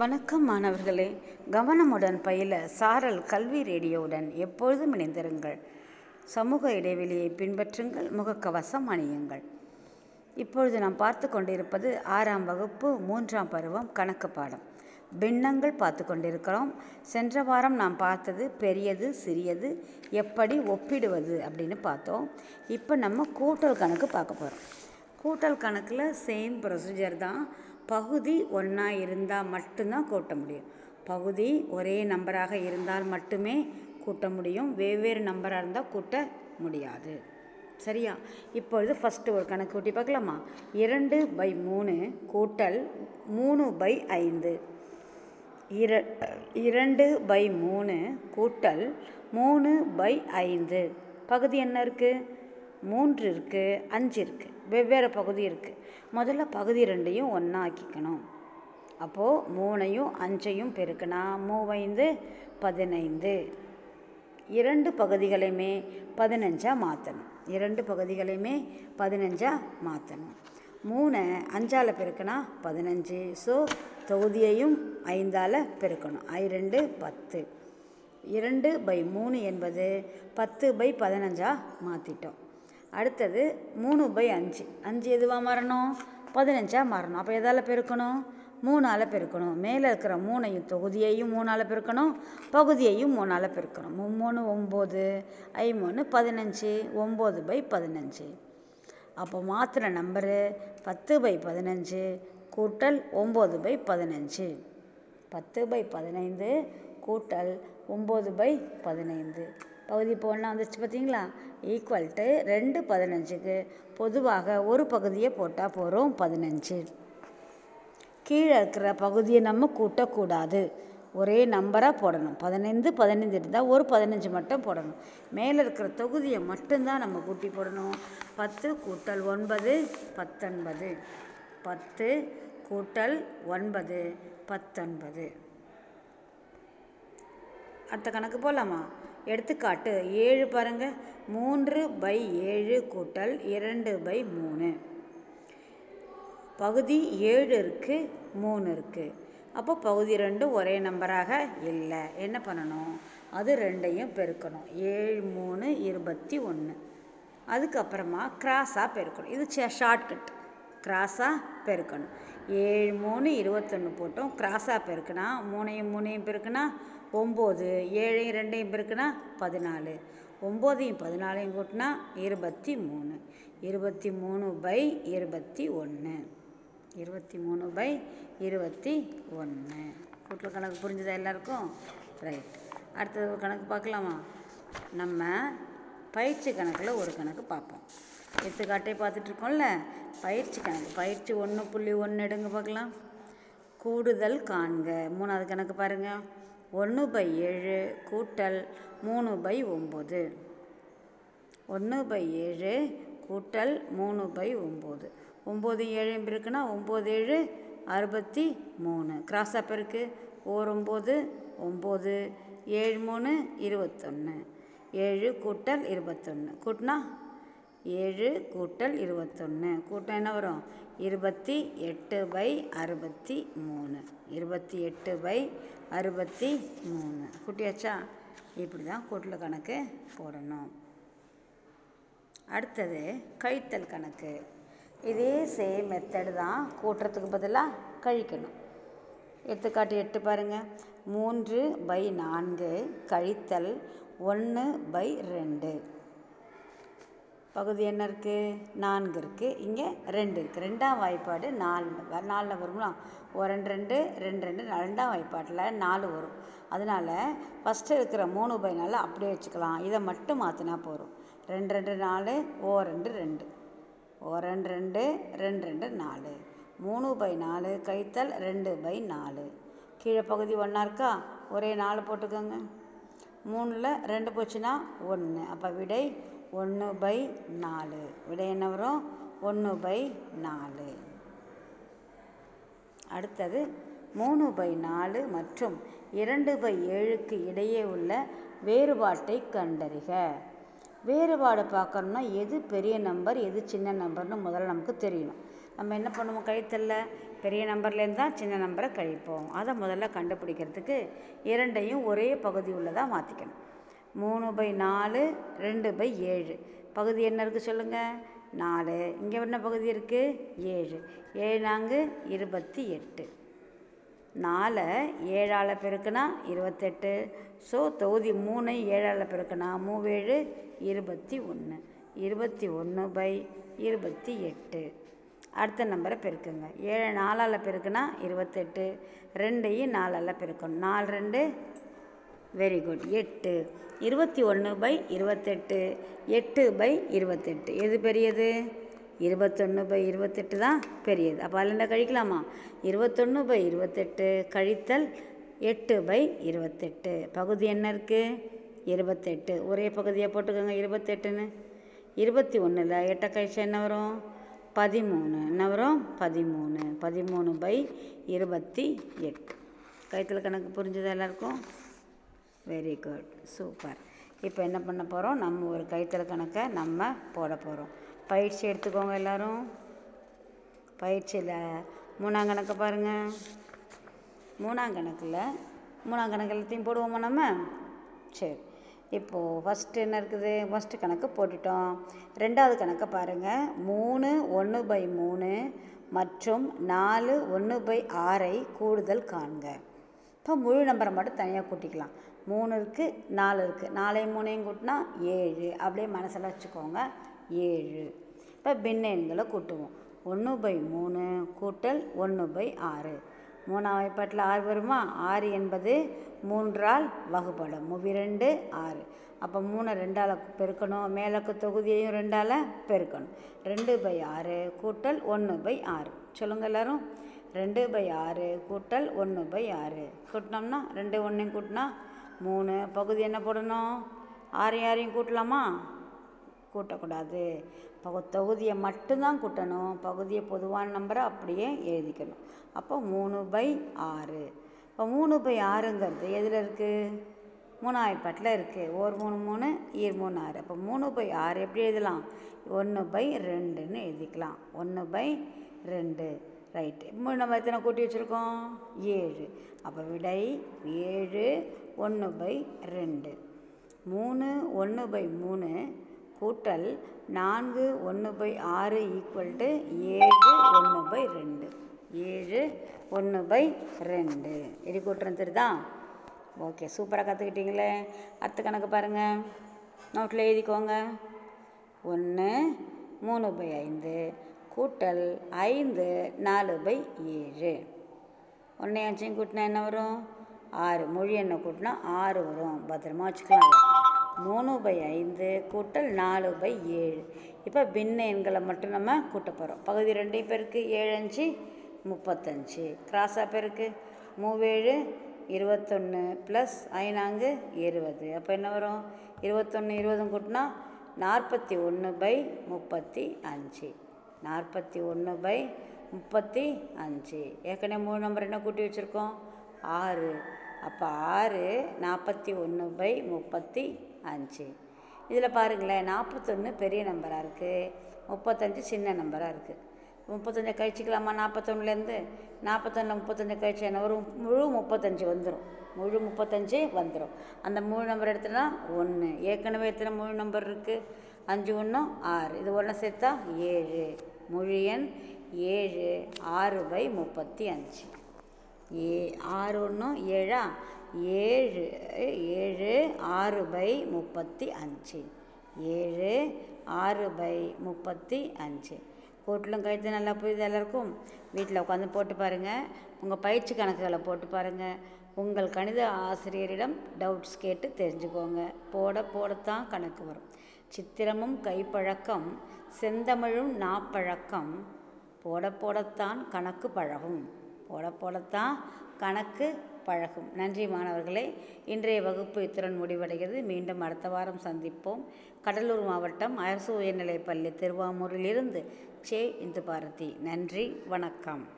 வணக்கம் மாணவர்களே. கவனமுடன் பயில சாரல் கல்வி ரேடியோவுடன் எப்பொழுதும் இணைந்திருங்கள். சமூக இடைவெளியை பின்பற்றுங்கள் முகக்கவசம் அணியுங்கள். இப்பொழுது நாம் பார்த்து கொண்டிருப்பது ஆறாம் வகுப்பு மூன்றாம் பருவம் கணக்கு பாடம். பின்னங்கள் பார்த்து கொண்டிருக்கிறோம். சென்ற வாரம் நாம் பார்த்தது பெரியது சிறியது எப்படி ஒப்பிடுவது அப்படின்னு பார்த்தோம். இப்போ நம்ம கூட்டல் கணக்கு பார்க்க போகிறோம் கூட்டல் கணக்கில் சேம் ப்ரொசீஜர் தான். பகுதி ஒன்றா இருந்தால் மட்டும்தான் கூட்ட முடியும். பகுதி ஒரே நம்பராக இருந்தால் மட்டுமே கூட்ட முடியும். வெவ்வேறு நம்பராக இருந்தால் கூட்ட முடியாது. சரியா? இப்பொழுது ஃபஸ்ட்டு ஒரு கணக்கு கூட்டி பார்க்கலாமா? இரண்டு பை மூணு கூட்டல் மூணு பை ஐந்து. இர இரண்டு பை மூணு கூட்டல் மூணு பை ஐந்து. பகுதி என்ன இருக்குது மூன்று இருக்குது அஞ்சு இருக்குது வெவ்வேறு பகுதி இருக்குது முதல்ல பகுதி ரெண்டையும் ஒன்றா ஆக்கிக்கணும். அப்போது மூணையும் அஞ்சையும் பெருக்கினா மூவைந்து பதினைந்து. இரண்டு பகுதிகளையுமே பதினஞ்சாக மாற்றணும் இரண்டு பகுதிகளையுமே பதினஞ்சாக மாற்றணும் மூணை அஞ்சால் பெருக்கினா பதினஞ்சு. ஸோ தொகுதியையும் ஐந்தால் பெருக்கணும். ஐ ரெண்டு பத்து. இரண்டு பை மூணு என்பது பத்து பை பதினஞ்சாக மாற்றிட்டோம் அடுத்தது மூணு பை அஞ்சு. அஞ்சு எதுவாக மாறணும்? பதினஞ்சாக மாறணும். அப்போ எதால் பெருக்கணும்? மூணால் பெருக்கணும். மேலே இருக்கிற மூணையும் தொகுதியையும் மூணால் பெருக்கணும். பகுதியையும் மூணால் பெருக்கணும். மும்மூணு ஒம்பது. ஐமூணு பதினஞ்சு. ஒம்பது பை பதினஞ்சு. அப்போ மாத்திர நம்பரு பத்து பை பதினஞ்சு கூட்டல் ஒம்பது பை பதினஞ்சு. பத்து பை பதினைந்து கூட்டல் ஒம்பது பை பதினைந்து. பகுதி போடலாம் வந்துச்சு பார்த்தீங்களா ஈக்குவல் டு ரெண்டு பதினஞ்சுக்கு. பொதுவாக ஒரு பகுதியை போட்டால் போகிறோம் பதினஞ்சு. கீழே இருக்கிற பகுதியை நம்ம கூட்டக்கூடாது. ஒரே நம்பராக போடணும். பதினைந்து பதினைந்து இருந்தால் ஒரு பதினஞ்சு மட்டும் போடணும். மேலே இருக்கிற தொகுதியை மட்டும்தான் நம்ம கூட்டி போடணும். பத்து கூட்டல் ஒன்பது பத்தொன்பது. பத்து கூட்டல் ஒன்பது பத்தொன்பது. அடுத்த கணக்கு போகலாமா எடுத்துக்காட்டு ஏழு பாருங்கள் மூன்று பை ஏழு கூட்டல் இரண்டு பை மூணு. பகுதி ஏழு இருக்குது மூணு இருக்குது அப்போ பகுதி ரெண்டு ஒரே நம்பராக இல்லை. என்ன பண்ணணும்? அது ரெண்டையும் பெருக்கணும். ஏழு மூணு இருபத்தி ஒன்று அதுக்கப்புறமா கிராஸாக பெருக்கணும். இது ஷார்ட்கட் கிராஸாக பெருக்கணும். ஏழு மூணு இருபத்தொன்று போட்டோம். கிராஸாக பெருக்குனா மூணையும் மூணையும் பெருக்குனா ஒம்பது ஏழையும் ரெண்டையும் பெருக்குனா பதினாலு. ஒம்போதையும் பதினாலையும் கூட்டினா இருபத்தி மூணு இருபத்தி மூணு பை இருபத்தி ஒன்று இருபத்தி மூணு பை இருபத்தி ஒன்று கூட்டில் கணக்கு புரிஞ்சுதா எல்லாருக்கும்? ரைட் அடுத்தது ஒரு கணக்கு பார்க்கலாமா? நம்ம பயிற்சி கணக்கில் ஒரு கணக்கு பார்ப்போம். எடுத்துக்காட்டே பார்த்துட்ருக்கோம்ல. பயிற்சி கணக்கு. பயிற்சி ஒன்று புள்ளி ஒன்று எடுங்க பார்க்கலாம். கூடுதல் காண்க. மூணாவது கணக்கு பாருங்கள் ஒன்று பை ஏழு கூட்டல் மூணு பை ஒம்பது. ஒன்று பை ஏழு கூட்டல் மூணு பை ஒம்பது. ஒம்பது ஏழையும் இருக்குன்னா ஒம்பது ஏழு அறுபத்தி மூணு. கிராஸ் அப் இருக்குது ஓர் ஒம்பது ஒம்பது ஏழு மூணு இருபத்தொன்று ஏழு கூட்டல் இருபத்தொன்று கூட்டினா ஏழு கூட்டல் இருபத்தொன்று கூட்டம் என்ன வரும்? இருபத்தி எட்டு பை அறுபத்தி மூணு. இருபத்தி எட்டு பை அறுபத்தி மூணு. கூட்டியாச்சா? இப்படி தான் கூட்டல் கணக்கு போடணும். அடுத்தது கழித்தல் கணக்கு. இதே சேம் மெத்தடு தான் கூட்டுறதுக்கு பதிலாக கழிக்கணும். எடுத்துக்காட்டு எட்டு பாருங்கள் மூன்று பை நான்கு கழித்தல் ஒன்று பை ரெண்டு. பகுதி என்ன இருக்குது நான்கு இருக்குது இங்கே ரெண்டு இருக்குது ரெண்டாம் வாய்ப்பாடு நாலு. நாலில் வருங்களா? ஒரு ரெண்டு ரெண்டு ரெண்டு ரெண்டு. ரெண்டாம் வாய்ப்பாட்டில் நாலு வரும். அதனால் ஃபஸ்ட்டு இருக்கிற மூணு பை நாலு அப்படியே வச்சுக்கலாம். இதை மட்டும் மாற்றினா போகிறோம் ரெண்டு ரெண்டு நாலு. ஓ ரெண்டு ரெண்டு. ஓ ரெண்டு ரெண்டு ரெண்டு ரெண்டு நாலு. மூணு பை நாலு கழித்தல் ரெண்டு பை நாலு. கீழே பகுதி ஒன்றா இருக்கா? ஒரே நாலு போட்டுக்கோங்க. மூணில் ரெண்டு போச்சுன்னா ஒன்று அப்போ விடை ஒன்று பை நாலு. விடை என்ன வரும்? ஒன்று பை நாலு. அடுத்தது மூணு பை நாலு மற்றும் இரண்டு பை ஏழுக்கு இடையே உள்ள வேறுபாட்டை கண்டறிக. வேறுபாடு பார்க்கணுன்னா எது பெரிய நம்பர் எது சின்ன நம்பர்னு முதல்ல நமக்கு தெரியணும். நம்ம என்ன பண்ணுவோம் கழித்தல்ல? பெரிய நம்பர்லேருந்து தான் சின்ன நம்பரை கழிப்போம். அதை முதல்ல கண்டுபிடிக்கிறதுக்கு இரண்டையும் ஒரே பகுதி உள்ளதாக மாற்றிக்கணும் மூணு பை நாலு ரெண்டு பை ஏழு. பகுதி என்ன இருக்குது சொல்லுங்கள் நாலு. இங்கே என்ன பகுதி இருக்குது ஏழு. ஏழு நான்கு இருபத்தி எட்டு. நாலை ஏழால் பெருக்குனா இருபத்தெட்டு. ஸோ தொகுதி மூணை ஏழால் பெருக்குனா மூவேழு இருபத்தி ஒன்று. இருபத்தி ஒன்று பை இருபத்தி எட்டு. அடுத்த நம்பரை பெருக்குங்க. ஏழு நாலால் பெருக்குனா இருபத்தெட்டு. ரெண்டையும் நாலால் பெருக்கணும். நாலு ரெண்டு வெரி குட் எட்டு. இருபத்தி ஒன்று பை இருபத்தெட்டு. எட்டு பை இருபத்தெட்டு. எது பெரியது? இருபத்தொன்று பை இருபத்தெட்டு தான் பெரியது. அப்போ அதில் கழிக்கலாமா? இருபத்தொன்று பை இருபத்தெட்டு கழித்தல் எட்டு பை இருபத்தெட்டு. பகுதி என்ன இருக்குது இருபத்தெட்டு. ஒரே பகுதியாக போட்டுக்கோங்க இருபத்தெட்டுன்னு. இருபத்தி ஒன்றில் எட்டை கழிச்சா என்ன வரும்? பதிமூணு. என்ன வரும்? பதிமூணு. பதிமூணு பை இருபத்தி எட்டு. கழித்தல் கணக்கு புரிஞ்சது எல்லாருக்கும்? வெரி குட் சூப்பர் இப்போ என்ன பண்ண போகிறோம் நம்ம ஒரு கைத்தல் கணக்கை நம்ம போட போகிறோம் பயிற்சி எடுத்துக்கோங்க எல்லோரும். பயிற்சியில் மூணாம் கணக்கு பாருங்கள் மூணாம் கணக்கில் மூணாம் கணக்கு எல்லாத்தையும் போடுவோமா நம்ம? சரி. இப்போது ஃபஸ்ட்டு என்ன இருக்குது? ஃபஸ்ட்டு கணக்கு போட்டுட்டோம். ரெண்டாவது கணக்கை பாருங்கள் மூணு ஒன்று பை மூணு மற்றும் நாலு ஒன்று பை ஆறை கூடுதல் காண்க. இப்போ முழு நம்பரை மட்டும் தனியாக கூட்டிக்கலாம். மூணு இருக்குது நாலு இருக்குது நாலையும் மூணையும் கூட்டினா ஏழு. அப்படியே மனசில் வச்சுக்கோங்க. ஏழு. இப்போ பின்ன எண்களை கூட்டுவோம். ஒன்று பை மூணு கூட்டல் ஒன்று பை ஆறு. மூணாம் வாய்ப்பாட்டில் ஆறு வருமா? ஆறு என்பது மூன்றால் வகுப்படும். மூவிரெண்டு ஆறு. அப்போ மூணை ரெண்டால் பெருக்கணும். மேலக்கு தொகுதியையும் ரெண்டால் பெருக்கணும். ரெண்டு பை ஆறு கூட்டல் ஒன்று பை ஆறு. சொல்லுங்கள் எல்லோரும். ரெண்டு பை ஆறு கூட்டல் ஒன்று பை ஆறு. கூட்டினோம்னா ரெண்டு ஒன்றையும் கூட்டினா மூணு. பகுதி என்ன போடணும்? ஆறு ஆறையும் கூட்டலாமா? கூட்டக்கூடாது. பகு தொகுதியை மட்டும்தான் கூட்டணும். பகுதியை பொதுவான நம்பரை அப்படியே எழுதிக்கணும். அப்போ மூணு பை ஆறு. இப்போ மூணு பை ஆறுங்கிறது எதில் இருக்குது மூணாயிரப்பாட்டில் இருக்குது ஒரு மூணு மூணு ஈர் மூணு ஆறு. அப்போ மூணு பை ஆறு எப்படி எழுதலாம்? ஒன்று பை ரெண்டுன்னு எழுதிக்கலாம். ஒன்று பை ரெண்டு. ரைட்டு. மூணு நம்ம எத்தனை கூட்டி வச்சுருக்கோம்? ஏழு. அப்போ விடை ஏழு ஒன்று பை ரெண்டு. மூணு ஒன்று பை மூணு கூட்டல் நான்கு ஒன்று பை ஆறு ஈக்குவல் டு ஏழு ஒன்று பை ரெண்டு. ஏழு ஒன்று பை ரெண்டு. எடி கூட்டுறேன் தெரியுதா ஓகே சூப்பராக கற்றுக்கிட்டீங்களே அத்து கணக்கு பாருங்கள் நோட்டில் எழுதிக்கோங்க. ஒன்று மூணு பை ஐந்து கூட்டல் ஐந்து நாலு பை ஏழு. ஒன்றையாச்சும் கூட்டினா என்ன வரும்? ஆறு. மொழி எண்ணெய் கூட்டினா ஆறு வரும். பத்திரமா வச்சுக்கலாம் மூணு பை ஐந்து கூட்டல் நாலு பை ஏழு. இப்போ பின்ன எண்களை மட்டும் நம்ம கூட்ட போகிறோம் பகுதி ரெண்டையும் பேருக்கு ஏழு அஞ்சு முப்பத்தஞ்சு. கிராஸாக பேருக்கு மூவேழு இருபத்தொன்று ப்ளஸ் ஐநான்கு இருபது. அப்போ என்ன வரும்? இருபத்தொன்று இருபதும் கூட்டினா நாற்பத்தி ஒன்று பை முப்பத்தி அஞ்சு நாற்பத்தி ஒன்று பை முப்பத்தி அஞ்சு ஏற்கனவே மூணு நம்பர் என்ன கூட்டி வச்சுருக்கோம்? ஆறு. அப்போ ஆறு நாற்பத்தி ஒன்று பை முப்பத்தி அஞ்சு இதில் பாருங்களேன் நாற்பத்தொன்று பெரிய நம்பராக இருக்குது முப்பத்தஞ்சு சின்ன நம்பராக இருக்குது முப்பத்தஞ்சை கழிச்சிக்கலாமா நாற்பத்தொன்னுலேருந்து நாற்பத்தொன்னு முப்பத்தஞ்சு கழிச்சு என்ன வரும்? முழு முப்பத்தஞ்சு வந்துடும் முழு முப்பத்தஞ்சு வந்துடும் அந்த மூணு நம்பர் எடுத்துனா ஒன்று ஏற்கனவே எத்தனை முழு நம்பர் இருக்குது அஞ்சு ஒன்றும் ஆறு. இது ஒன்று சேர்த்தா ஏழு. முழு எண் ஏழு. ஆறு பை முப்பத்தி அஞ்சு ஏ ஆறு ஒன்று ஏழா? ஏழு ஏழு ஆறு பை முப்பத்தி அஞ்சு. ஏழு ஆறு பை முப்பத்தி அஞ்சு. கூட்டிலும் கழித்து நல்லா புரியுது எல்லாருக்கும்? வீட்டில் உட்காந்து போட்டு பாருங்கள் உங்கள் பயிற்சி கணக்குகளை போட்டு பாருங்கள் உங்கள் கணித ஆசிரியரிடம் டவுட்ஸ் கேட்டு தெரிஞ்சுக்கோங்க. போட போடத்தான் கணக்கு வரும். சித்திரமும் கைப்பழக்கம் செந்தமிழும் நாப்பழக்கம் போட போடத்தான் கணக்கு பழகும். போட போடத்தான் கணக்கு பழகும். நன்றி மாணவர்களே. இன்றைய வகுப்பு இத்துடன் முடிவடைகிறது. மீண்டும் அடுத்த வாரம் சந்திப்போம். கடலூர் மாவட்டம் அரசு உயர்நிலைப்பள்ளி திருவாமூரிலிருந்து சே இந்து பாரதி. நன்றி. வணக்கம்.